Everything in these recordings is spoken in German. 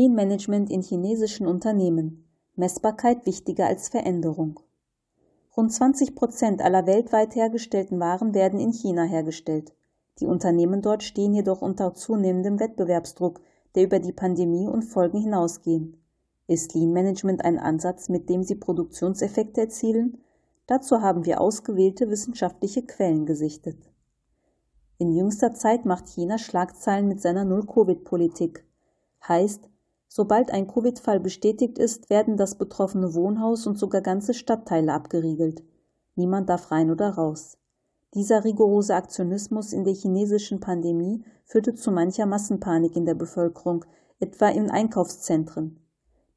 Lean Management in chinesischen Unternehmen. Messbarkeit wichtiger als Veränderung. Rund 20 Prozent aller weltweit hergestellten Waren werden in China hergestellt. Die Unternehmen dort stehen jedoch unter zunehmendem Wettbewerbsdruck, der über die Pandemie und Folgen hinausgehen. Ist Lean Management ein Ansatz, mit dem Sie Produktionseffekte erzielen? Dazu haben wir ausgewählte wissenschaftliche Quellen gesichtet. In jüngster Zeit macht China Schlagzeilen mit seiner Null-Covid-Politik. Heißt, sobald ein Covid-Fall bestätigt ist, werden das betroffene Wohnhaus und sogar ganze Stadtteile abgeriegelt. Niemand darf rein oder raus. Dieser rigorose Aktionismus in der chinesischen Pandemie führte zu mancher Massenpanik in der Bevölkerung, etwa in Einkaufszentren.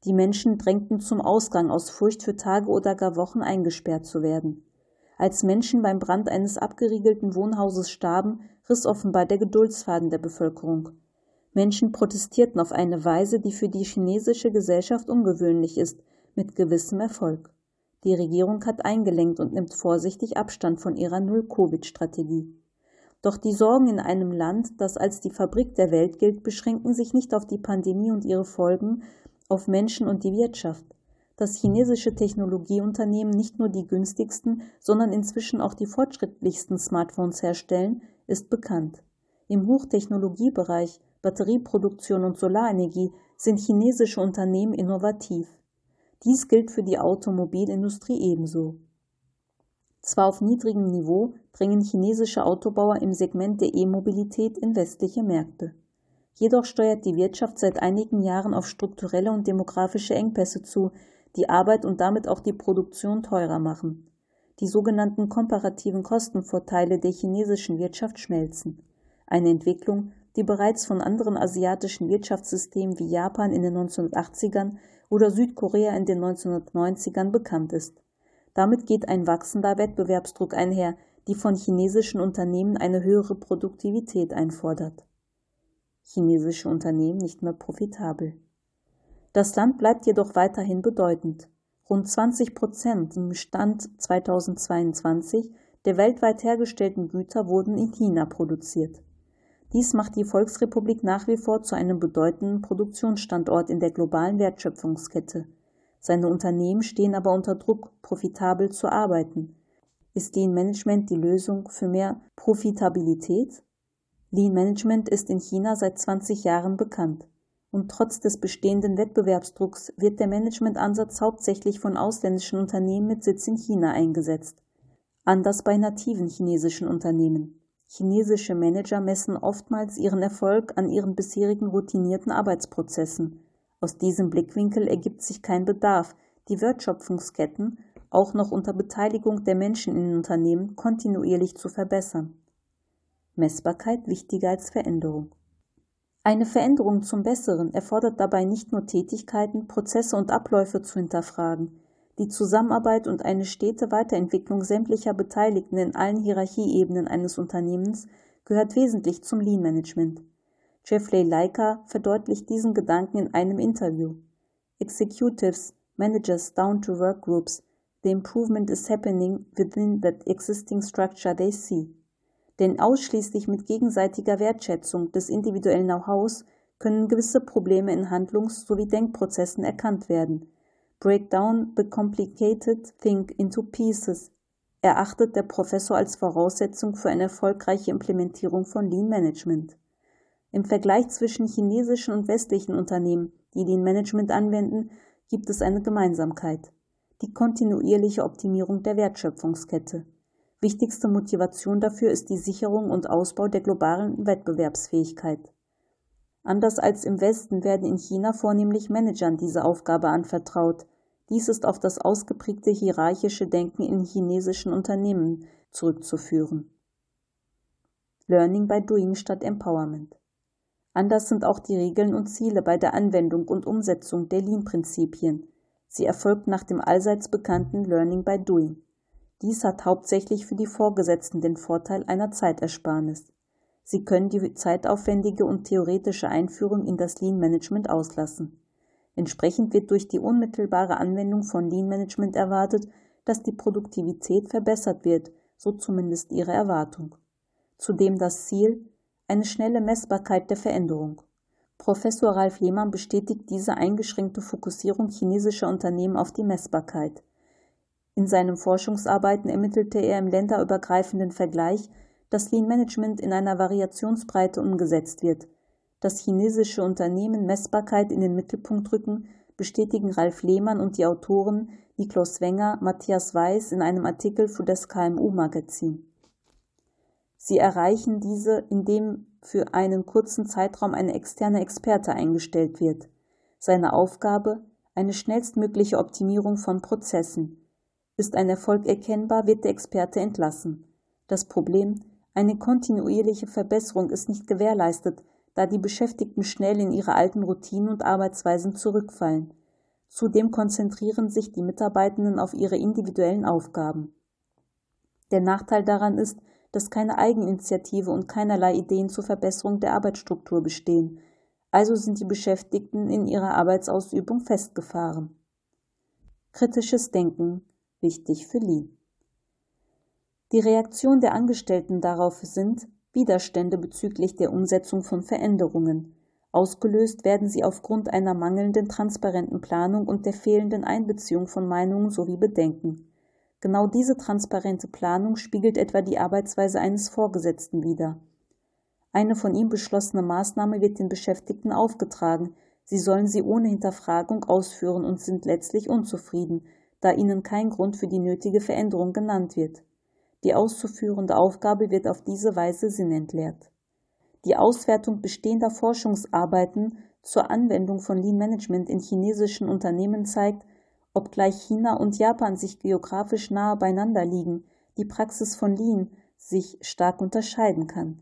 Die Menschen drängten zum Ausgang aus Furcht für Tage oder gar Wochen eingesperrt zu werden. Als Menschen beim Brand eines abgeriegelten Wohnhauses starben, riss offenbar der Geduldsfaden der Bevölkerung. Menschen protestierten auf eine Weise, die für die chinesische Gesellschaft ungewöhnlich ist, mit gewissem Erfolg. Die Regierung hat eingelenkt und nimmt vorsichtig Abstand von ihrer Null-Covid-Strategie. Doch die Sorgen in einem Land, das als die Fabrik der Welt gilt, beschränken sich nicht auf die Pandemie und ihre Folgen, auf Menschen und die Wirtschaft. Dass chinesische Technologieunternehmen nicht nur die günstigsten, sondern inzwischen auch die fortschrittlichsten Smartphones herstellen, ist bekannt. Im Hochtechnologiebereich, Batterieproduktion und Solarenergie sind chinesische Unternehmen innovativ. Dies gilt für die Automobilindustrie ebenso. Zwar auf niedrigem Niveau drängen chinesische Autobauer im Segment der E-Mobilität in westliche Märkte. Jedoch steuert die Wirtschaft seit einigen Jahren auf strukturelle und demografische Engpässe zu, die Arbeit und damit auch die Produktion teurer machen. Die sogenannten komparativen Kostenvorteile der chinesischen Wirtschaft schmelzen. Eine Entwicklung, die bereits von anderen asiatischen Wirtschaftssystemen wie Japan in den 1980ern oder Südkorea in den 1990ern bekannt ist. Damit geht ein wachsender Wettbewerbsdruck einher, die von chinesischen Unternehmen eine höhere Produktivität einfordert chinesische Unternehmen nicht mehr profitabel. Das Land bleibt jedoch weiterhin bedeutend. Rund 20 Prozent im Stand 2022 der weltweit hergestellten Güter wurden in China produziert. Dies macht die Volksrepublik nach wie vor zu einem bedeutenden Produktionsstandort in der globalen Wertschöpfungskette. Seine Unternehmen stehen aber unter Druck, profitabel zu arbeiten. Ist Lean Management die Lösung für mehr Profitabilität? Lean Management ist in China seit 20 Jahren bekannt. Und trotz des bestehenden Wettbewerbsdrucks wird der Managementansatz hauptsächlich von ausländischen Unternehmen mit Sitz in China eingesetzt. Anders bei nativen chinesischen Unternehmen. Chinesische Manager messen oftmals ihren Erfolg an ihren bisherigen routinierten Arbeitsprozessen. Aus diesem Blickwinkel ergibt sich kein Bedarf, die Wertschöpfungsketten auch noch unter Beteiligung der Menschen in Unternehmen kontinuierlich zu verbessern. Messbarkeit wichtiger als Veränderung. Eine Veränderung zum Besseren erfordert dabei nicht nur Tätigkeiten, Prozesse und Abläufe zu hinterfragen. Die Zusammenarbeit und eine stete Weiterentwicklung sämtlicher Beteiligten in allen Hierarchieebenen eines Unternehmens gehört wesentlich zum Lean Management. Jeffrey Leica verdeutlicht diesen Gedanken in einem Interview. Executives, Managers down to work groups, the improvement is happening within that existing structure they see. Denn ausschließlich mit gegenseitiger Wertschätzung des individuellen Know-hows können gewisse Probleme in Handlungs- sowie Denkprozessen erkannt werden. Break down the complicated thing into pieces erachtet der Professor als Voraussetzung für eine erfolgreiche Implementierung von Lean Management. Im Vergleich zwischen chinesischen und westlichen Unternehmen, die Lean Management anwenden, gibt es eine Gemeinsamkeit. Die kontinuierliche Optimierung der Wertschöpfungskette. Wichtigste Motivation dafür ist die Sicherung und Ausbau der globalen Wettbewerbsfähigkeit. Anders als im Westen werden in China vornehmlich Managern diese Aufgabe anvertraut. Dies ist auf das ausgeprägte hierarchische Denken in chinesischen Unternehmen zurückzuführen. Learning by Doing statt Empowerment. Anders sind auch die Regeln und Ziele bei der Anwendung und Umsetzung der Lean-Prinzipien. Sie erfolgt nach dem allseits bekannten Learning by Doing. Dies hat hauptsächlich für die Vorgesetzten den Vorteil einer Zeitersparnis. Sie können die zeitaufwendige und theoretische Einführung in das Lean Management auslassen. Entsprechend wird durch die unmittelbare Anwendung von Lean Management erwartet, dass die Produktivität verbessert wird, so zumindest ihre Erwartung. Zudem das Ziel, eine schnelle Messbarkeit der Veränderung. Professor Ralf Lehmann bestätigt diese eingeschränkte Fokussierung chinesischer Unternehmen auf die Messbarkeit. In seinen Forschungsarbeiten ermittelte er im länderübergreifenden Vergleich, dass Lean Management in einer Variationsbreite umgesetzt wird. Dass chinesische Unternehmen Messbarkeit in den Mittelpunkt rücken, bestätigen Ralf Lehmann und die Autoren Niklas Wenger, Matthias Weiß in einem Artikel für das KMU-Magazin. Sie erreichen diese, indem für einen kurzen Zeitraum ein externer Experte eingestellt wird. Seine Aufgabe eine schnellstmögliche Optimierung von Prozessen. Ist ein Erfolg erkennbar, wird der Experte entlassen. Das Problem, eine kontinuierliche Verbesserung ist nicht gewährleistet, da die Beschäftigten schnell in ihre alten Routinen und Arbeitsweisen zurückfallen. Zudem konzentrieren sich die Mitarbeitenden auf ihre individuellen Aufgaben. Der Nachteil daran ist, dass keine Eigeninitiative und keinerlei Ideen zur Verbesserung der Arbeitsstruktur bestehen, also sind die Beschäftigten in ihrer Arbeitsausübung festgefahren. Kritisches Denken wichtig für Lean. Die Reaktion der Angestellten darauf sind Widerstände bezüglich der Umsetzung von Veränderungen. Ausgelöst werden sie aufgrund einer mangelnden transparenten Planung und der fehlenden Einbeziehung von Meinungen sowie Bedenken. Genau diese transparente Planung spiegelt etwa die Arbeitsweise eines Vorgesetzten wider. Eine von ihm beschlossene Maßnahme wird den Beschäftigten aufgetragen, sie sollen sie ohne Hinterfragung ausführen und sind letztlich unzufrieden, da ihnen kein Grund für die nötige Veränderung genannt wird. Die auszuführende Aufgabe wird auf diese Weise sinnentleert. Die Auswertung bestehender Forschungsarbeiten zur Anwendung von Lean Management in chinesischen Unternehmen zeigt, Obgleich China und Japan sich geografisch nahe beieinander liegen, die Praxis von Lean sich stark unterscheiden kann.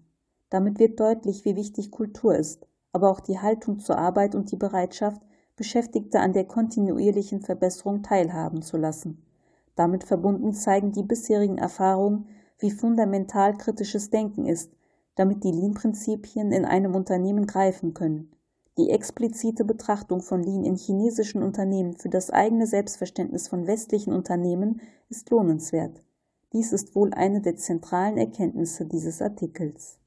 Damit wird deutlich, wie wichtig Kultur ist, aber auch die Haltung zur Arbeit und die Bereitschaft, Beschäftigte an der kontinuierlichen Verbesserung teilhaben zu lassen. Damit verbunden zeigen die bisherigen Erfahrungen, wie fundamental kritisches Denken ist, damit die Lean-Prinzipien in einem Unternehmen greifen können. Die explizite Betrachtung von Lean in chinesischen Unternehmen für das eigene Selbstverständnis von westlichen Unternehmen ist lohnenswert. Dies ist wohl eine der zentralen Erkenntnisse dieses Artikels